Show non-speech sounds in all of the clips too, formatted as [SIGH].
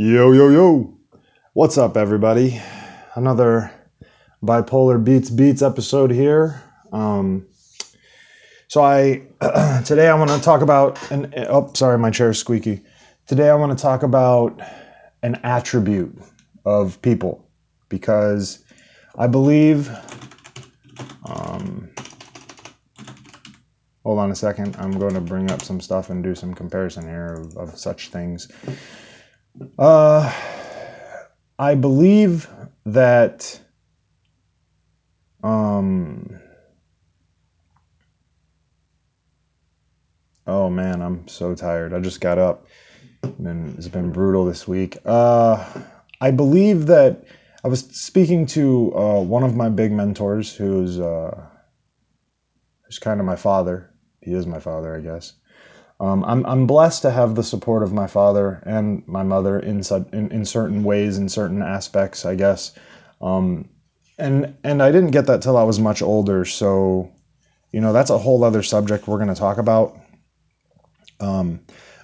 Yo, yo, yo. What's up, everybody? Another Bipolar Beats Beats episode here. Um, so, I [CLEARS THROAT] today I want to talk about an oh, sorry, my chair's squeaky. Today I want to talk about an attribute of people because I believe. Um, hold on a second. I'm going to bring up some stuff and do some comparison here of, of such things. Uh, I believe that um Oh man, I'm so tired. I just got up. And it's been brutal this week. Uh I believe that I was speaking to uh, one of my big mentors who's uh who's kind of my father. He is my father, I guess. Um, I'm, I'm blessed to have the support of my father and my mother in, in, in certain ways, in certain aspects, I guess. Um, and, and I didn't get that till I was much older. So, you know, that's a whole other subject we're going to talk about. Um,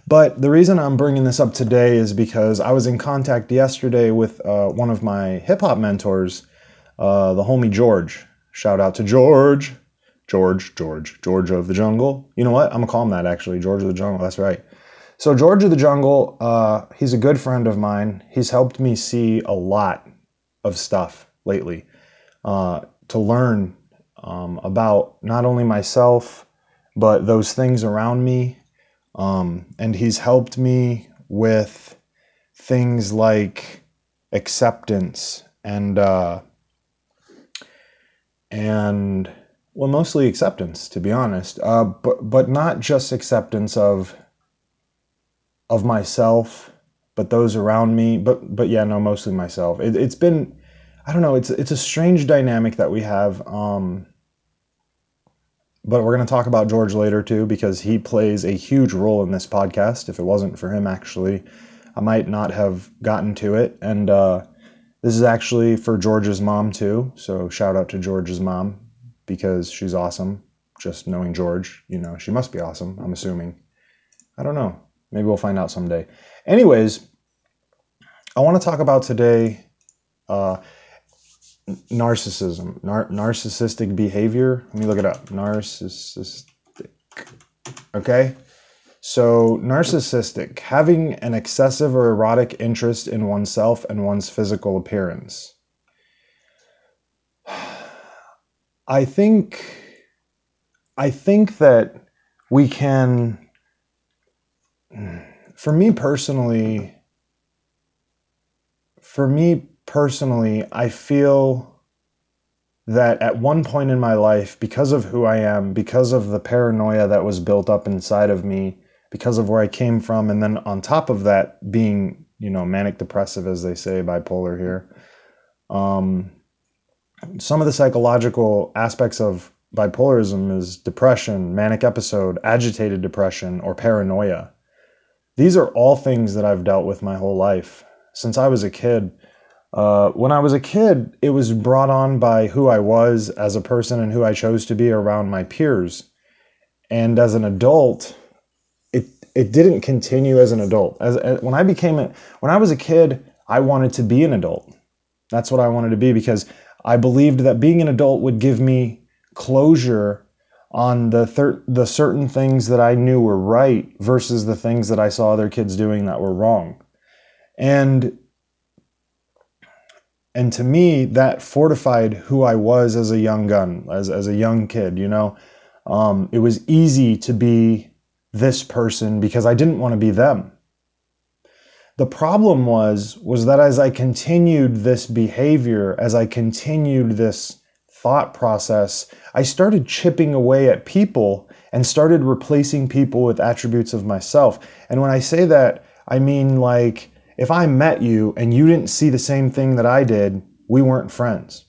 but the reason I'm bringing this up today is because I was in contact yesterday with uh, one of my hip hop mentors, uh, the homie George. Shout out to George. George, George, George of the Jungle. You know what? I'm gonna call him that actually, George of the Jungle. That's right. So George of the Jungle, uh, he's a good friend of mine. He's helped me see a lot of stuff lately uh, to learn um, about not only myself but those things around me. Um, and he's helped me with things like acceptance and uh, and well, mostly acceptance, to be honest. Uh, but but not just acceptance of of myself, but those around me. But but yeah, no, mostly myself. It, has been, I don't know. It's it's a strange dynamic that we have. Um, but we're going to talk about George later too, because he plays a huge role in this podcast. If it wasn't for him, actually, I might not have gotten to it. And uh, this is actually for George's mom too. So shout out to George's mom because she's awesome. Just knowing George, you know, she must be awesome, I'm assuming. I don't know. Maybe we'll find out someday. Anyways, I want to talk about today uh, narcissism, nar- narcissistic behavior. Let me look it up. Narcissistic. Okay? So, narcissistic, having an excessive or erotic interest in oneself and one's physical appearance. I think I think that we can for me personally for me personally I feel that at one point in my life because of who I am because of the paranoia that was built up inside of me because of where I came from and then on top of that being you know manic depressive as they say bipolar here um some of the psychological aspects of bipolarism is depression, manic episode, agitated depression, or paranoia. These are all things that I've dealt with my whole life since I was a kid. Uh, when I was a kid, it was brought on by who I was as a person and who I chose to be around my peers. And as an adult, it it didn't continue as an adult. As, as when I became a, when I was a kid, I wanted to be an adult. That's what I wanted to be because I believed that being an adult would give me closure on the thir- the certain things that I knew were right versus the things that I saw other kids doing that were wrong. And and to me that fortified who I was as a young gun, as as a young kid, you know. Um, it was easy to be this person because I didn't want to be them. The problem was was that as I continued this behavior, as I continued this thought process, I started chipping away at people and started replacing people with attributes of myself. And when I say that, I mean like if I met you and you didn't see the same thing that I did, we weren't friends.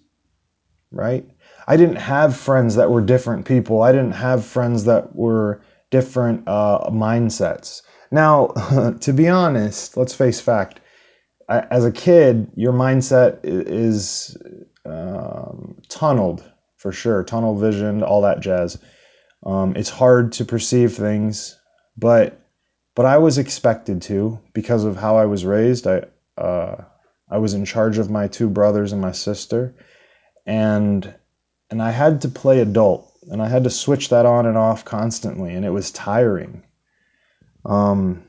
Right? I didn't have friends that were different people. I didn't have friends that were different uh, mindsets. Now, [LAUGHS] to be honest, let's face fact. As a kid, your mindset is um, tunneled for sure, tunnel visioned, all that jazz. Um, it's hard to perceive things, but but I was expected to because of how I was raised. I uh, I was in charge of my two brothers and my sister, and and I had to play adult, and I had to switch that on and off constantly, and it was tiring. Um,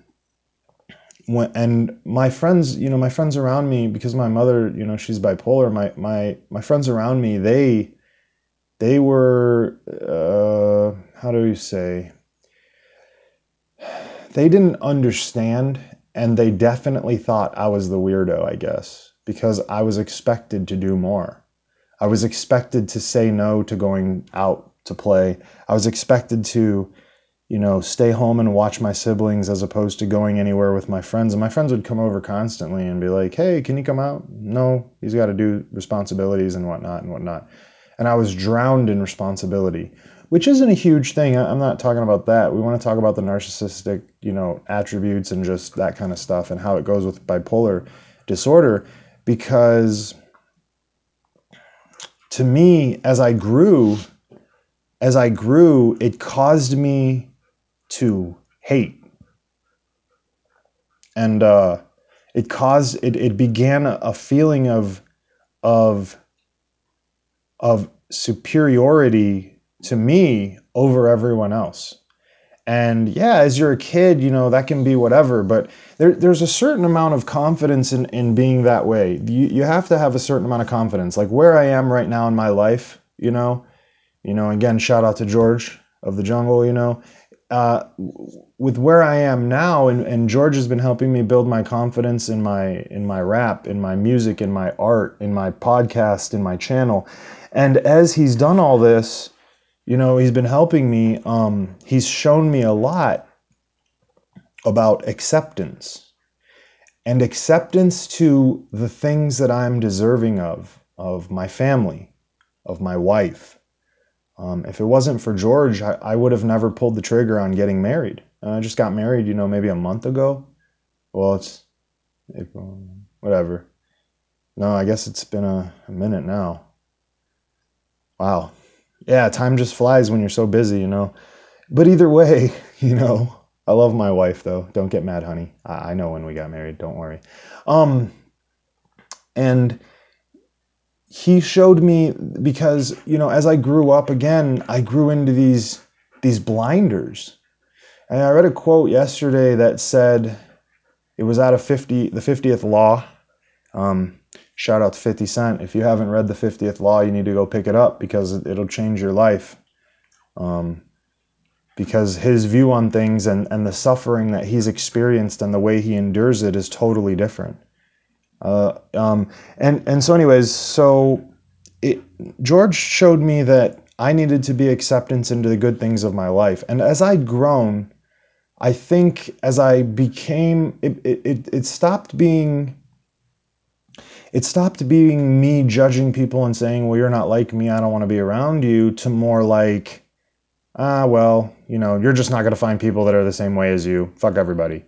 when, and my friends, you know, my friends around me, because my mother, you know, she's bipolar. My my my friends around me, they they were uh, how do you say? They didn't understand, and they definitely thought I was the weirdo. I guess because I was expected to do more. I was expected to say no to going out to play. I was expected to you know, stay home and watch my siblings as opposed to going anywhere with my friends. And my friends would come over constantly and be like, hey, can you come out? No, he's got to do responsibilities and whatnot and whatnot. And I was drowned in responsibility, which isn't a huge thing. I'm not talking about that. We want to talk about the narcissistic, you know, attributes and just that kind of stuff and how it goes with bipolar disorder because to me, as I grew, as I grew, it caused me to hate. And uh, it caused it, it began a feeling of of of superiority to me over everyone else. And yeah, as you're a kid, you know, that can be whatever, but there, there's a certain amount of confidence in, in being that way. You, you have to have a certain amount of confidence. Like where I am right now in my life, you know, you know, again, shout out to George of the jungle, you know, uh, with where I am now, and, and George has been helping me build my confidence in my in my rap, in my music, in my art, in my podcast, in my channel. And as he's done all this, you know, he's been helping me. Um, he's shown me a lot about acceptance and acceptance to the things that I'm deserving of, of my family, of my wife, um, if it wasn't for George, I, I, would have never pulled the trigger on getting married. Uh, I just got married, you know, maybe a month ago. Well, it's April, whatever. No, I guess it's been a, a minute now. Wow. Yeah, time just flies when you're so busy, you know. But either way, [LAUGHS] you know, I love my wife though. Don't get mad, honey. I, I know when we got married. Don't worry. Um, and he showed me because you know as I grew up again, I grew into these these blinders. And I read a quote yesterday that said it was out of 50 the 50th law. Um, shout out to 50 Cent. If you haven't read the 50th law, you need to go pick it up because it'll change your life. Um, because his view on things and, and the suffering that he's experienced and the way he endures it is totally different. Uh, um, and and so, anyways, so it, George showed me that I needed to be acceptance into the good things of my life, and as I'd grown, I think as I became, it it, it stopped being. It stopped being me judging people and saying, "Well, you're not like me. I don't want to be around you." To more like, ah, well, you know, you're just not going to find people that are the same way as you. Fuck everybody,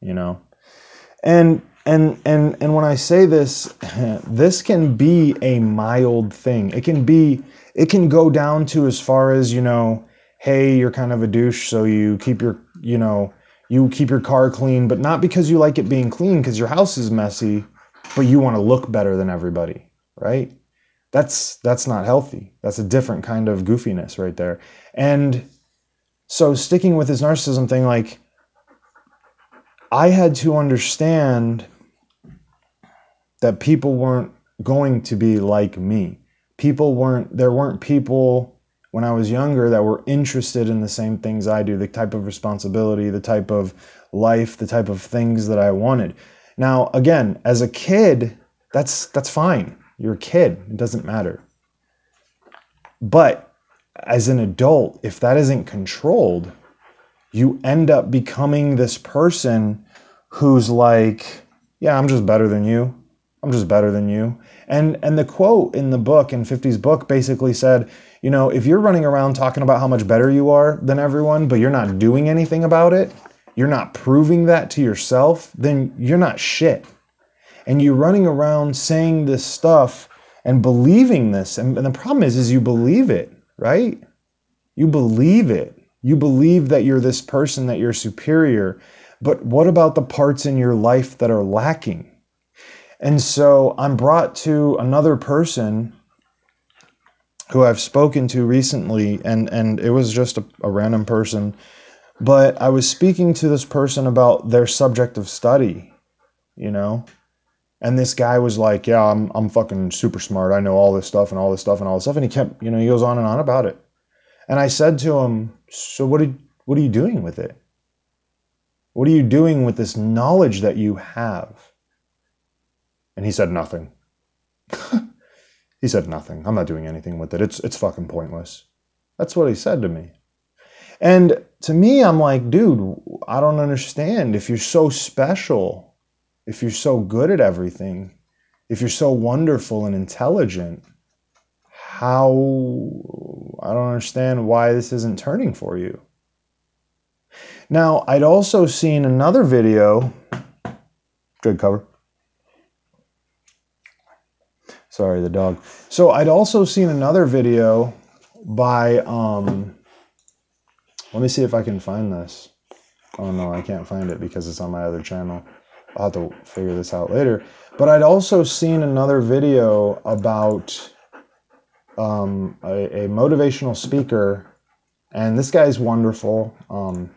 you know. And and and and when I say this, [LAUGHS] this can be a mild thing. It can be it can go down to as far as, you know, hey, you're kind of a douche, so you keep your, you know, you keep your car clean, but not because you like it being clean because your house is messy, but you want to look better than everybody, right? That's that's not healthy. That's a different kind of goofiness right there. And so sticking with this narcissism thing like I had to understand that people weren't going to be like me. People weren't, there weren't people when I was younger that were interested in the same things I do, the type of responsibility, the type of life, the type of things that I wanted. Now, again, as a kid, that's that's fine. You're a kid, it doesn't matter. But as an adult, if that isn't controlled, you end up becoming this person who's like, yeah, I'm just better than you. I'm just better than you. And and the quote in the book in 50's book basically said, you know, if you're running around talking about how much better you are than everyone, but you're not doing anything about it, you're not proving that to yourself, then you're not shit. And you're running around saying this stuff and believing this. And, and the problem is, is you believe it, right? You believe it. You believe that you're this person, that you're superior. But what about the parts in your life that are lacking? And so I'm brought to another person who I've spoken to recently, and, and it was just a, a random person, but I was speaking to this person about their subject of study, you know? And this guy was like, Yeah, I'm, I'm fucking super smart. I know all this stuff and all this stuff and all this stuff. And he kept, you know, he goes on and on about it. And I said to him, So what, did, what are you doing with it? What are you doing with this knowledge that you have? And he said, Nothing. [LAUGHS] he said, Nothing. I'm not doing anything with it. It's, it's fucking pointless. That's what he said to me. And to me, I'm like, dude, I don't understand. If you're so special, if you're so good at everything, if you're so wonderful and intelligent, how I don't understand why this isn't turning for you. Now, I'd also seen another video, good cover. Sorry, the dog. So I'd also seen another video by, um, let me see if I can find this. Oh no, I can't find it because it's on my other channel. I'll have to figure this out later. But I'd also seen another video about um, a, a, motivational speaker, and this guy's wonderful. Um,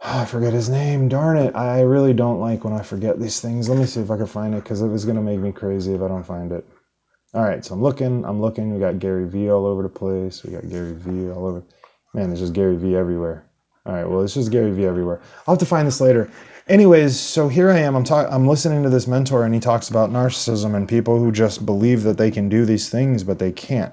Ah, I forget his name. Darn it. I really don't like when I forget these things. Let me see if I can find it because it was going to make me crazy if I don't find it. All right, so I'm looking. I'm looking. We got Gary Vee all over the place. We got Gary Vee all over. Man, there's just Gary Vee everywhere. All right, well, it's just Gary Vee everywhere. I'll have to find this later. Anyways, so here I am. I'm talking. I'm listening to this mentor, and he talks about narcissism and people who just believe that they can do these things, but they can't.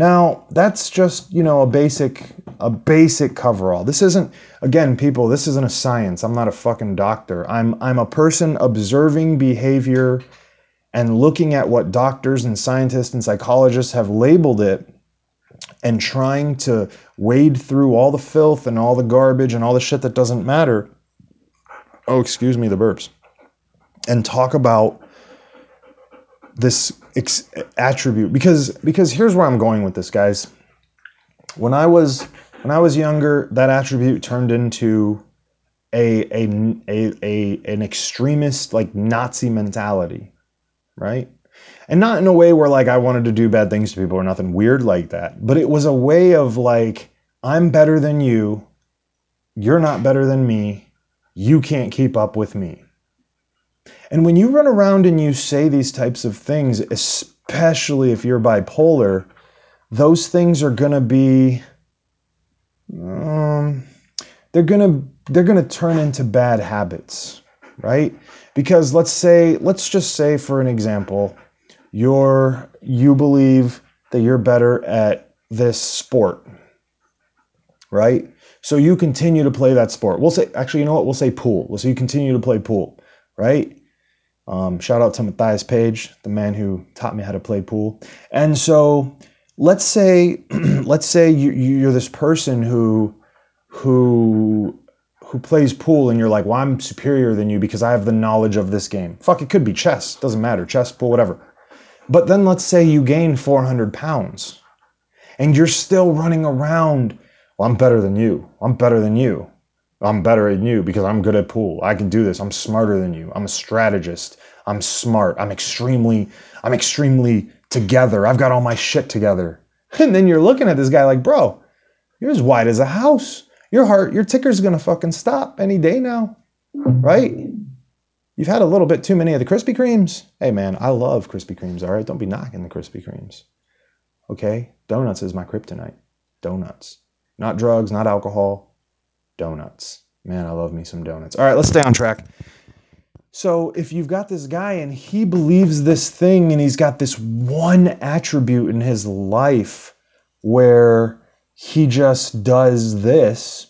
Now, that's just, you know, a basic a basic coverall. This isn't again, people, this isn't a science. I'm not a fucking doctor. I'm I'm a person observing behavior and looking at what doctors and scientists and psychologists have labeled it and trying to wade through all the filth and all the garbage and all the shit that doesn't matter. Oh, excuse me, the burps. And talk about this ex- attribute because because here's where I'm going with this, guys. When I was when I was younger, that attribute turned into a a a, a an extremist like Nazi mentality, right? And not in a way where like I wanted to do bad things to people or nothing weird like that, but it was a way of like I'm better than you, you're not better than me, you can't keep up with me. And when you run around and you say these types of things, especially if you're bipolar, those things are going to be um, they're going to they're going to turn into bad habits, right? Because let's say let's just say for an example, you're you believe that you're better at this sport, right? So you continue to play that sport. We'll say actually, you know what? We'll say pool. So you continue to play pool, right? Um, shout out to Matthias Page, the man who taught me how to play pool. And so let's say [CLEARS THROAT] let's say you, you're this person who who who plays pool and you're like, well, I'm superior than you because I have the knowledge of this game. Fuck, it could be chess. Doesn't matter. Chess, pool, whatever. But then let's say you gain 400 pounds and you're still running around. Well, I'm better than you. I'm better than you. I'm better than you because I'm good at pool. I can do this. I'm smarter than you. I'm a strategist. I'm smart. I'm extremely, I'm extremely together. I've got all my shit together. [LAUGHS] And then you're looking at this guy like, bro, you're as white as a house. Your heart, your ticker's gonna fucking stop any day now. Right? You've had a little bit too many of the Krispy Kremes. Hey man, I love Krispy Kremes, all right? Don't be knocking the Krispy Kremes. Okay? Donuts is my kryptonite. Donuts. Not drugs, not alcohol, donuts. Man, I love me some donuts. All right, let's stay on track. So, if you've got this guy and he believes this thing and he's got this one attribute in his life where he just does this,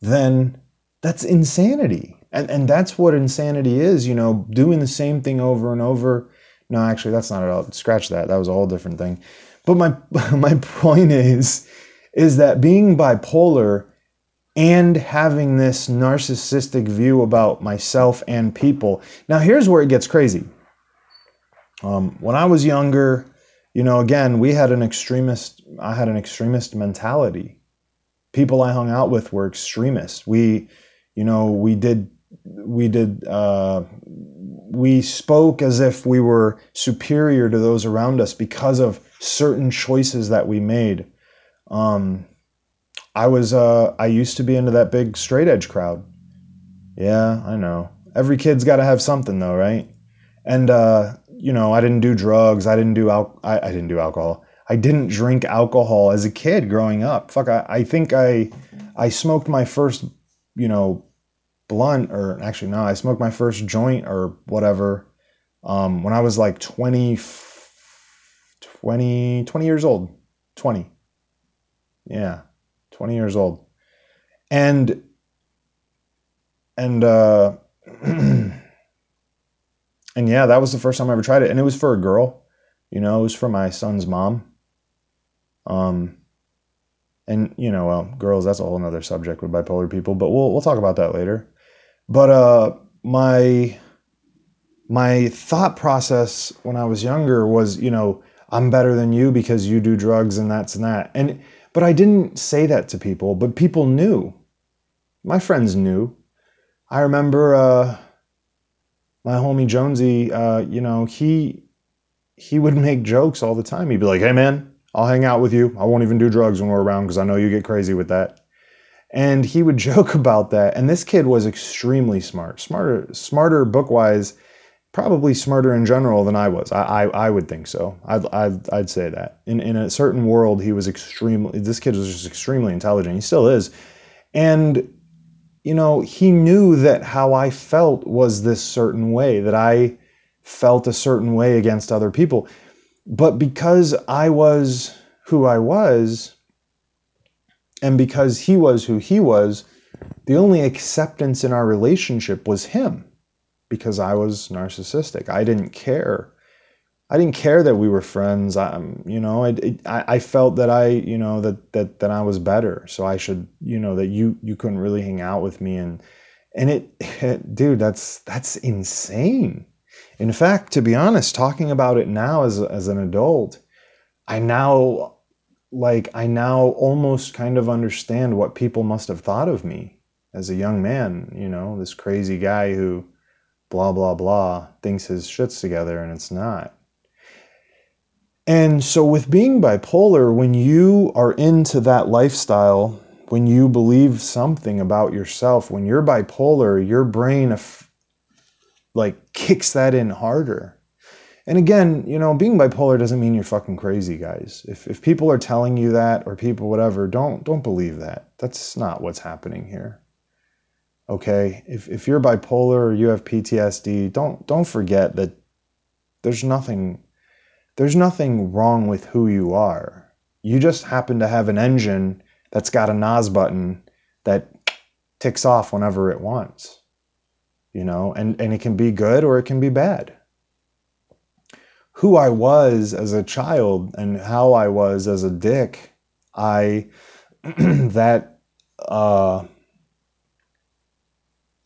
then that's insanity. And, and that's what insanity is, you know, doing the same thing over and over. No, actually, that's not at all. Scratch that. That was a whole different thing. But my, [LAUGHS] my point is, is that being bipolar and having this narcissistic view about myself and people. Now, here's where it gets crazy. Um, when I was younger, you know, again, we had an extremist, I had an extremist mentality. People I hung out with were extremists. We, you know, we did, we did, uh, we spoke as if we were superior to those around us because of certain choices that we made. Um, I was uh, I used to be into that big straight edge crowd. Yeah, I know. Every kid's got to have something though, right? And uh, you know, I didn't do drugs. I didn't do al- I, I didn't do alcohol. I didn't drink alcohol as a kid growing up. Fuck, I, I think I I smoked my first, you know, blunt or actually no, I smoked my first joint or whatever um, when I was like 20, 20, 20 years old. 20. Yeah, 20 years old. And and uh [CLEARS THROAT] and yeah, that was the first time I ever tried it and it was for a girl. You know, it was for my son's mom. Um and you know, well, girls, that's a whole nother subject with bipolar people, but we'll we'll talk about that later. But uh my my thought process when I was younger was, you know, I'm better than you because you do drugs and that's and that. And but I didn't say that to people, but people knew. My friends knew. I remember uh, my homie Jonesy, uh, you know, he he would [LAUGHS] make jokes all the time. He'd be like, "Hey man, I'll hang out with you. I won't even do drugs when we're around because I know you get crazy with that." And he would [LAUGHS] joke about that. And this kid was extremely smart, smarter, smarter book wise probably smarter in general than I was. I, I, I would think so. I'd, I'd, I'd say that. In, in a certain world, he was extremely, this kid was just extremely intelligent. He still is. And, you know, he knew that how I felt was this certain way, that I felt a certain way against other people. But because I was who I was, and because he was who he was, the only acceptance in our relationship was him because I was narcissistic. I didn't care. I didn't care that we were friends. I, um, you know, I, I felt that I, you know, that, that, that I was better. So I should, you know, that you, you couldn't really hang out with me. And, and it, it, dude, that's, that's insane. In fact, to be honest, talking about it now as, as an adult, I now, like, I now almost kind of understand what people must have thought of me as a young man, you know, this crazy guy who, blah, blah, blah, thinks his shit's together and it's not. And so, with being bipolar, when you are into that lifestyle, when you believe something about yourself, when you're bipolar, your brain like kicks that in harder. And again, you know, being bipolar doesn't mean you're fucking crazy, guys. If, if people are telling you that or people whatever, don't don't believe that. That's not what's happening here okay? If, if you're bipolar or you have ptsd don't don't forget that there's nothing there's nothing wrong with who you are. You just happen to have an engine that's got a nos button that ticks off whenever it wants you know? And and it can be good or it can be bad. Who i was as a child and how i was as a dick i [CLEARS THROAT] that uh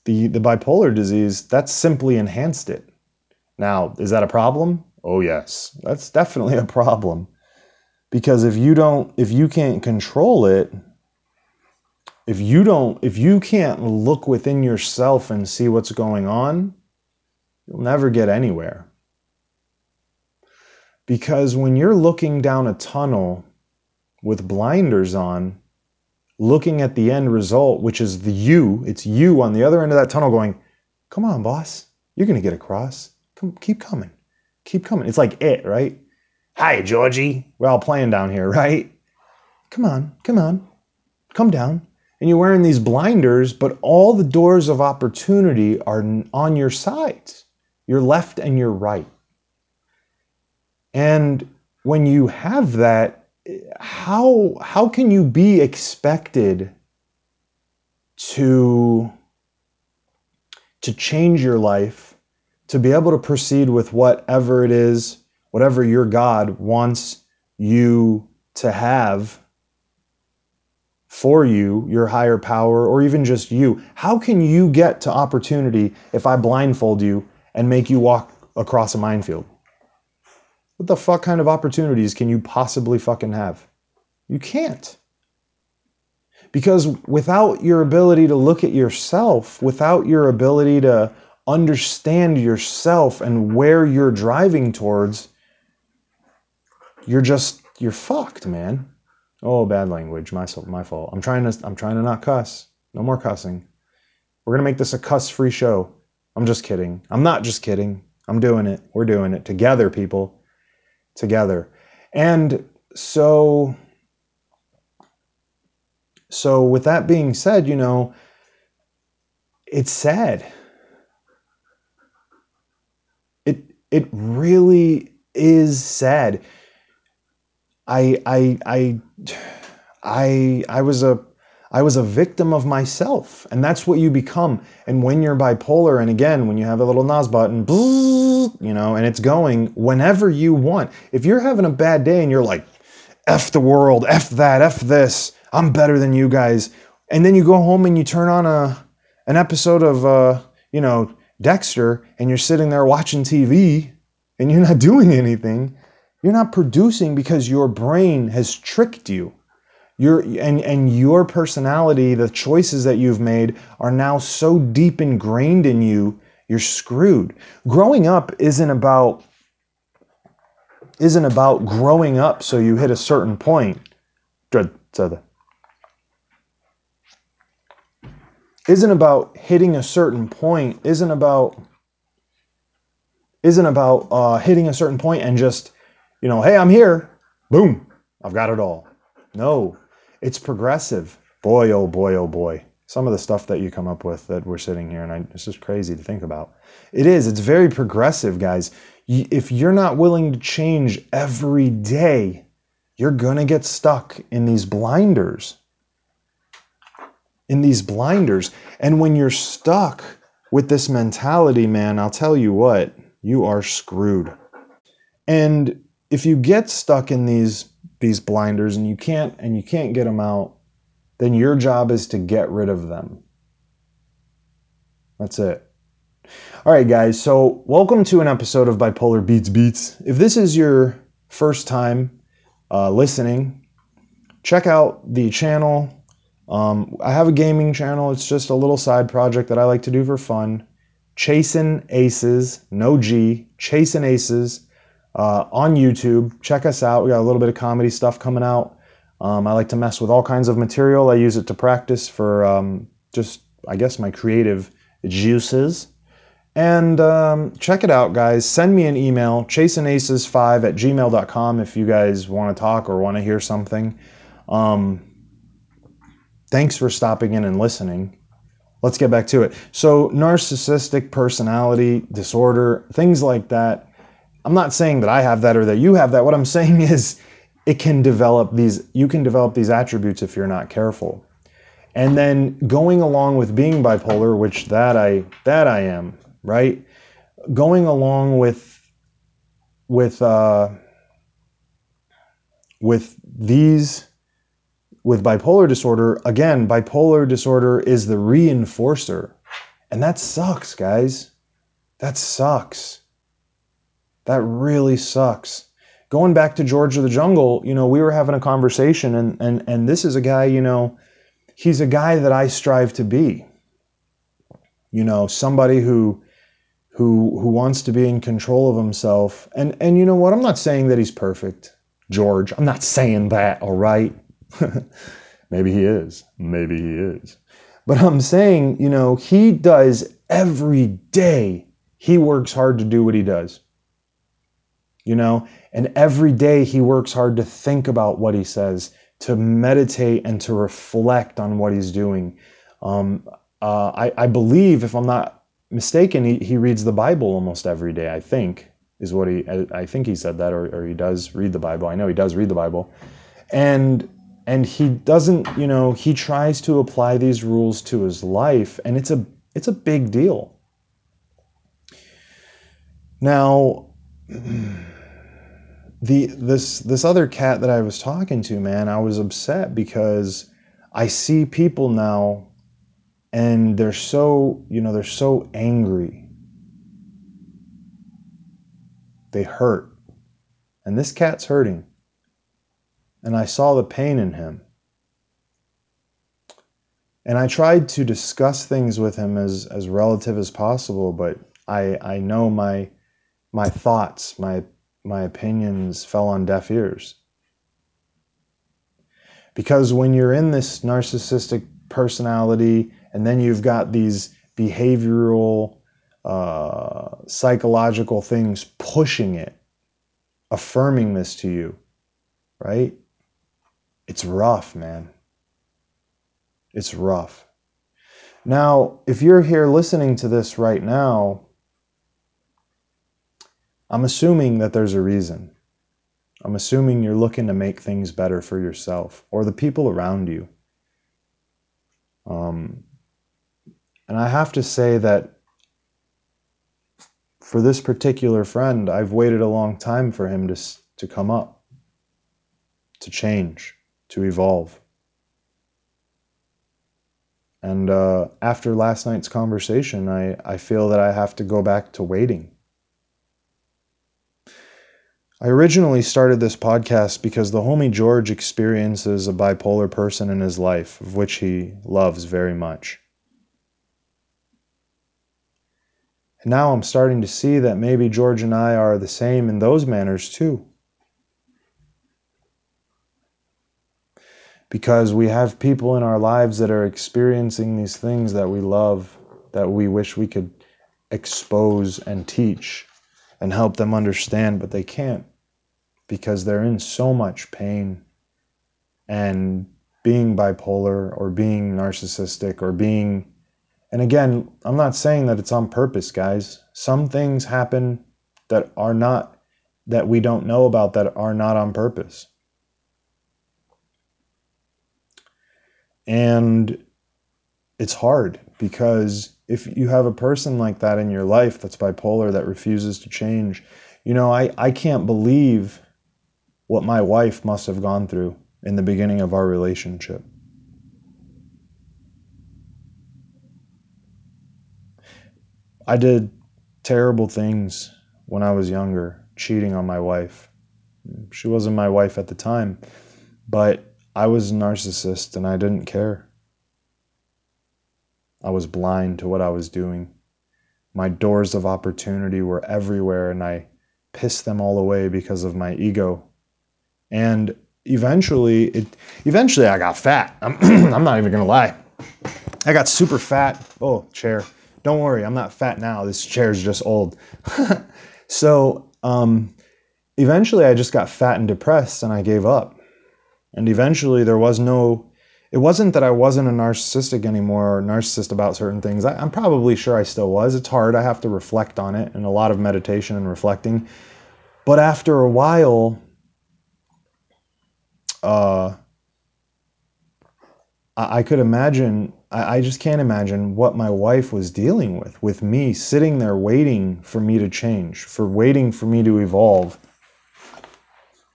the, the bipolar disease, that's simply enhanced it. Now, is that a problem? Oh, yes. That's definitely a problem. Because if you don't, if you can't control it, if you don't, if you can't look within yourself and see what's going on, you'll never get anywhere. Because when you're looking down a tunnel with blinders on, looking at the end result, which is the you, it's you on the other end of that tunnel going, come on, boss, you're going to get across. Come, keep coming. Keep coming. It's like it, right? Hi, Georgie. We're all playing down here, [LAUGHS] right? Come on, come on, come down. And you're wearing these blinders, but all the doors of opportunity are on your sides, your left and your right. And when you have that, how how can you be expected to to change your life to be able to proceed with whatever it is whatever your god wants you to have for you your higher power or even just you? How can you get to opportunity if i blindfold you and make you walk across a minefield what the fuck kind of opportunities can you possibly fucking have? You can't. Because without your ability to look at yourself, without your ability to understand yourself and where you're driving towards, you're just you're fucked, man. Oh, bad language. My my fault. I'm trying to I'm trying to not cuss. No more cussing. We're gonna make this a cuss-free show. I'm just kidding. I'm not just kidding. I'm doing it. We're doing it together, people. Together. And so so with that being said, you know, it's sad. It it really is sad. I I I I I was a I was a victim of myself, and that's what you become. And when you're bipolar, and again, when you have a little NOS button, you know, and it's going whenever you want. If you're having a bad day and you're like, "F the world, F that, F this," I'm better than you guys, and then you go home and you turn on a an episode of uh, you know Dexter, and you're sitting there watching TV, and you're not [LAUGHS] doing anything. You're not producing because your brain has tricked you. Your and and your personality, the choices that you've made are now so deep ingrained in you, you're screwed. Growing up isn't about isn't about growing up so you hit a certain point. Isn't about hitting a certain point, isn't about isn't about uh, hitting a certain point and just, you know, hey, I'm here, boom, I've got it all. No, it's progressive. Boy, oh boy, oh boy. Some of the stuff that you come up with that we're sitting here, and I, it's just crazy to think about. It is, it's very progressive, guys. If you're not willing to change every day, you're going to get stuck in these blinders. In these blinders. And when you're stuck with this mentality, man, I'll tell you what, you are screwed. And if you get stuck in these these blinders and you can't and you can't get them out, then your job is to get rid of them. That's it. All right, guys. So, welcome to an episode of Bipolar Beats Beats. If this is your first time uh, listening, check out the channel. Um, I have a gaming channel. It's just a little side project that I like to do for fun. Chasing Aces, no G, Chasing Aces uh, on YouTube. Check us out. We got a little bit of comedy stuff coming out. Um, I like to mess with all kinds of material. I use it to practice for um, just, I guess, my creative juices. And um, check it out, guys. Send me an email, chasingaces5 at gmail.com if you guys want to talk or want to hear something. Um, thanks for stopping in and listening. Let's get back to it. So, narcissistic personality disorder, things like that I'm not saying that I have that or that you have that. What I'm saying [LAUGHS] is it can develop these, you can develop these attributes if you're not careful. And then going along with being bipolar, which that I, that I am, right? Going along with, with, uh, with these, with bipolar disorder, again, bipolar disorder is the reinforcer. And that sucks, guys. That sucks. That really sucks. Going back to George of the Jungle, you know, we were having a conversation and and and this is a guy, you know, he's a guy that I strive to be. You know, somebody who who who wants to be in control of himself. And and you know what? I'm not saying that he's perfect, George. I'm not saying that, all right? [LAUGHS] Maybe he is. Maybe he is. But I'm saying, you know, he does every day. He works hard to do what he does you know? And every day he works hard to think about what he says, to meditate and to reflect on what he's doing. Um, uh, I, I, believe, if I'm not mistaken, he, he reads the Bible almost every day, I think, is what he, I, I think he said that, or, or he does read the Bible. I know he does read the Bible. And and he doesn't you know he tries to apply these rules to his life and it's a it's a big deal now [CLEARS THROAT] the this this other cat that I was talking to, man, I was upset because I see people now and they're so, you know, they're so angry. They hurt. And this cat's hurting. And I saw the pain in him. and I tried to discuss things with him as as relative as possible, but I I know my my thoughts, my my opinions fell on deaf ears. Because when you're in this narcissistic personality and then you've got these behavioral uh, psychological things pushing it, affirming this to you, right? It's rough, man. It's rough. Now, if you're here listening to this right now, I'm assuming that there's a reason. I'm assuming you're looking to make things better for yourself or the people around you. Um, and I have to say that for this particular friend, I've waited a long time for him to, to come up, to change, to evolve. And uh, after last night's conversation, I, I feel that I have to go back to waiting. I originally started this podcast because the homie George experiences a bipolar person in his life, of which he loves very much. And now I'm starting to see that maybe George and I are the same in those manners too. because we have people in our lives that are experiencing these things that we love, that we wish we could expose and teach and help them understand, but they can't because they're in so much pain. And being bipolar or being narcissistic or being, and again, I'm not saying that it's on purpose, guys. Some things happen that are not, that we don't know about that are not on purpose. And it's hard because if you have a person like that in your life that's bipolar that refuses to change, you know, I, I can't believe what my wife must have gone through in the beginning of our relationship. I did terrible things when I was younger, cheating on my wife. She wasn't my wife at the time, but I was a narcissist and I didn't care. I was blind to what I was doing. My doors of opportunity were everywhere and I pissed them all away because of my ego. And eventually it eventually I got fat. I'm, [CLEARS THROAT] I'm not even to lie. I got super fat. Oh, chair. Don't worry, I'm not fat now. This chair is just old. [LAUGHS] so, um, eventually I just got fat and depressed and I gave up. And eventually there was no, it wasn't that I wasn't a narcissistic anymore or narcissist about certain things. I, am probably sure I still was. It's hard. I have to reflect on it and a lot of meditation and reflecting. But after a while, uh, I, I could imagine, I, I just can't imagine what my wife was dealing with, with me sitting there waiting for me to change, for waiting for me to evolve,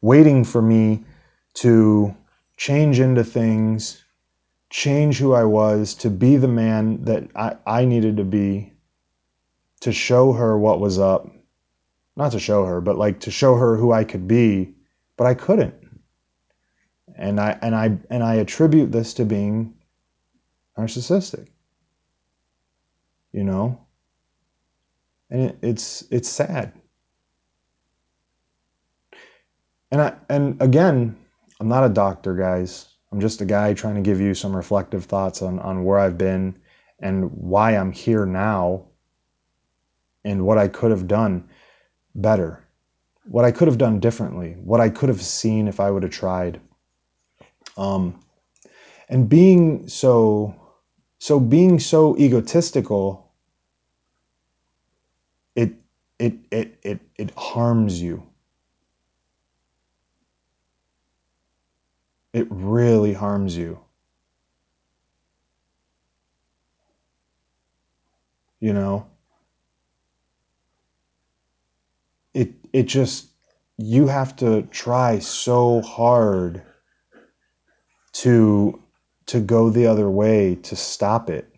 waiting for me to change into things, change who I was, to be the man that I, I needed to be, to show her what was up. Not to show her, but like to show her who I could be, but I couldn't. And I and I and I attribute this to being narcissistic. You know? And it, it's it's sad. And I and again, I'm not a doctor, guys. I'm just a guy trying to give you some reflective thoughts on, on where I've been and why I'm here now and what I could have done better, what I could have done differently, what I could have seen if I would have tried. Um, and being so, so being so egotistical, it, it, it, it, it harms you it really harms you. You know? It it just you have to try so hard to to go the other way to stop it.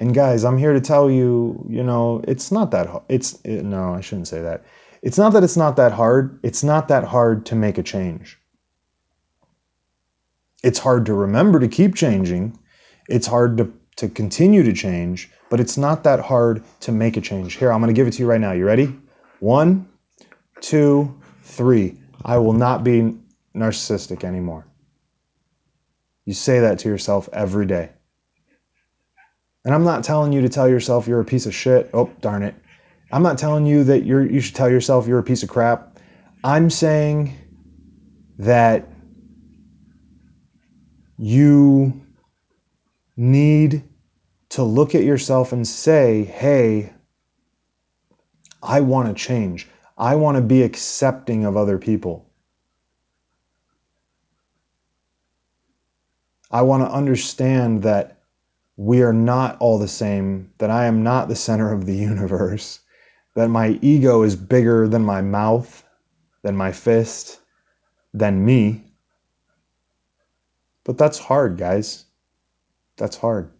And guys, I'm here to tell you, you know, it's not that hard. It's it, no, I shouldn't say that. It's not that it's not that hard. It's not that hard to make a change it's hard to remember to keep changing It's hard to, to continue to change, but it's not that hard to make a change. Here, I'm going to give it to you right now. You ready? One, two, three. I will not be narcissistic anymore. You say that to yourself every day. And I'm not telling you to tell yourself you're a piece of shit. Oh, darn it. I'm not telling you that you're you should tell yourself you're a piece of crap. I'm saying that you need to look at yourself and say, "Hey, I want to change. I want to be accepting of other people. I want to understand that we are not all the same, that I am not the center of the [LAUGHS] universe, that my ego is bigger than my mouth, than my fist, than me. But that's hard, guys. That's hard.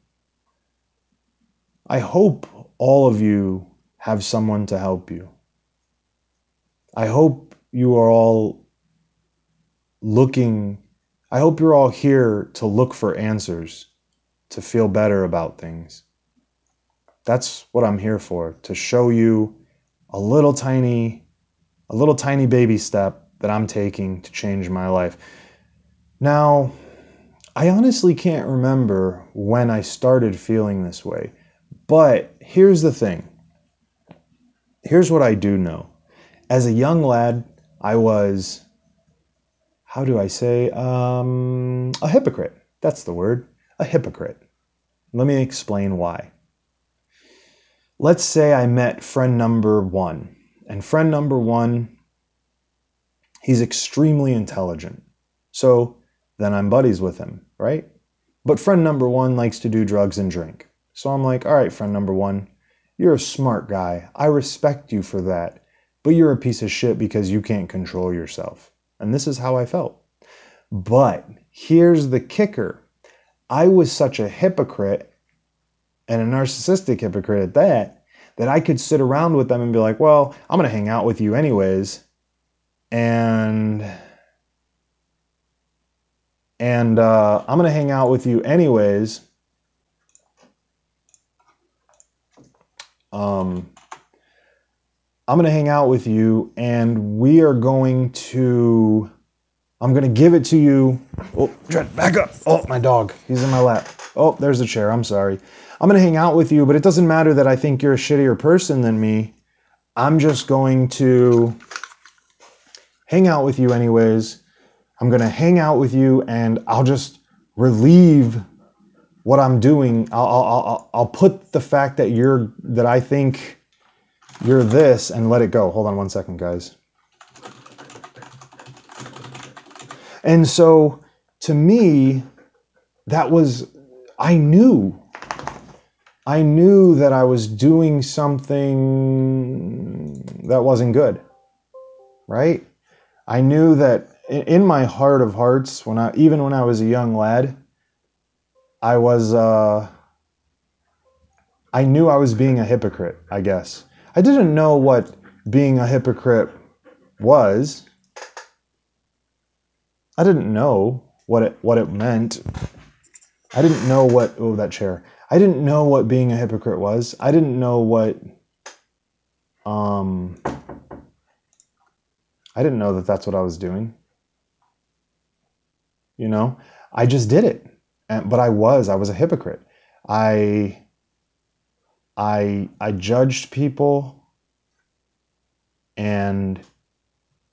I hope all of you have someone to help you. I hope you are all looking, I hope you're all here to look for answers, to feel better about things. That's what I'm here for, to show you a little tiny, a little tiny baby step that I'm taking to change my life. Now, I honestly can't remember when I started feeling this way, but here's the thing. Here's what I do know as a young lad, I was, how do I say, um, a hypocrite. That's the word, a hypocrite. Let me explain why. Let's say I met friend number one, and friend number one, he's extremely intelligent. So then I'm buddies with him, right? But friend number one likes to do drugs and drink. So I'm like, all right, friend number one, you're a smart guy. I respect you for that but you're a piece of shit because you can't control yourself. And this is how I felt. But here's the kicker I was such a hypocrite and a narcissistic hypocrite at that, that I could sit around with them and be like, well, I'm going to hang out with you anyways. And. And uh, I'm going to hang out with you anyways. Um, I'm going to hang out with you and we are going to, I'm going to give it to you. Oh, back up. Oh, my dog. He's in my lap. Oh, there's the chair. I'm sorry. I'm going to hang out with you, but it doesn't matter that I think you're a shittier person than me. I'm just going to hang out with you anyways. I'm going to hang out with you and I'll just relieve what I'm doing. I'll, I'll, I'll, I'll put the fact that you're, that I think you're this and let it go. Hold on one second, guys. And so to me, that was, I knew, I knew that I was doing something that wasn't good, right? I knew that in my heart of hearts, when I, even when I was a young lad, I was, uh, I knew I was being a hypocrite, I guess. I didn't know what being a hypocrite was. I didn't know what it what it meant. I didn't know what oh that chair. I didn't know what being a hypocrite was. I didn't know what um I didn't know that that's what I was doing. You know, I just did it. And, but I was I was a hypocrite. I I I judged people and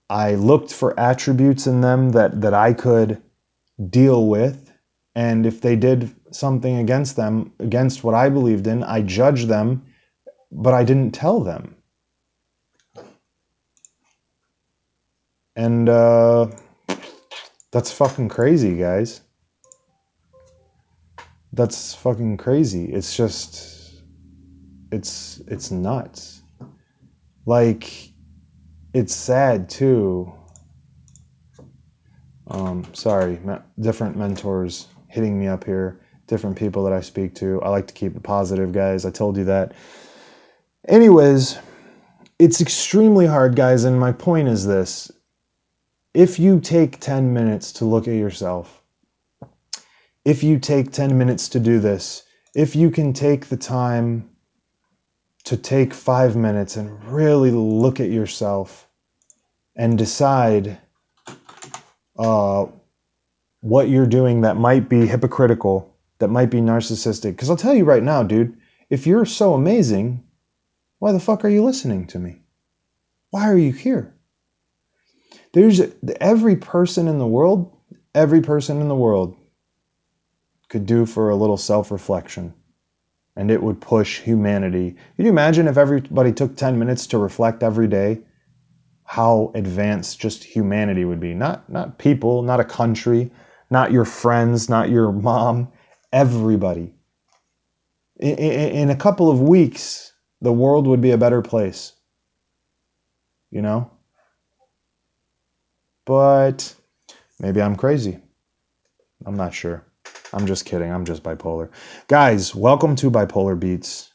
I looked for attributes in them that that I could deal with. And if they did something against them against what I believed in I judged them but I didn't tell them. And uh, that's fucking crazy guys. That's fucking crazy. It's just it's it's nuts. Like it's sad too. Um, sorry, different mentors hitting me up here, different people that I speak to. I like to keep it positive, guys. I told you that. Anyways, it's extremely hard, guys, and my point is this. If you take 10 minutes to look at yourself, if you take 10 minutes to do this, if you can take the time to take five minutes and really look at yourself and decide uh, what you're doing that might be hypocritical, that might be narcissistic. Because I'll tell you right now, dude, if you're so amazing, why the fuck are you listening to me? Why are you here? There's every person in the world, every person in the world could do for a little self reflection. And it would push humanity. Can you imagine if everybody took 10 minutes to reflect every day? How advanced just humanity would be. Not, not people, not a country, not your friends, not your mom, everybody. In, in, in a couple of weeks, the world would be a better place. You know? But maybe I'm crazy. I'm not sure. I'm just kidding. I'm just bipolar. Guys, welcome to Bipolar Beats.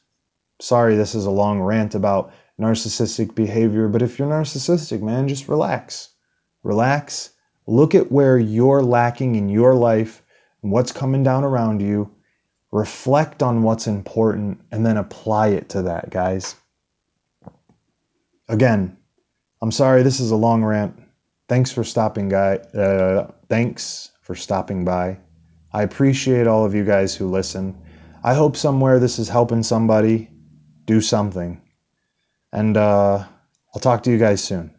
Sorry, this is a long rant about narcissistic behavior, but if you're narcissistic, man, just relax. Relax. Look at where you're lacking in your life and what's coming down around you. Reflect on what's important and then apply it to that, guys. Again, I'm sorry this is a long rant. Thanks for stopping, guy. Uh, thanks for stopping by. I appreciate all of you guys who listen. I hope somewhere this is helping somebody do something. And uh, I'll talk to you guys soon.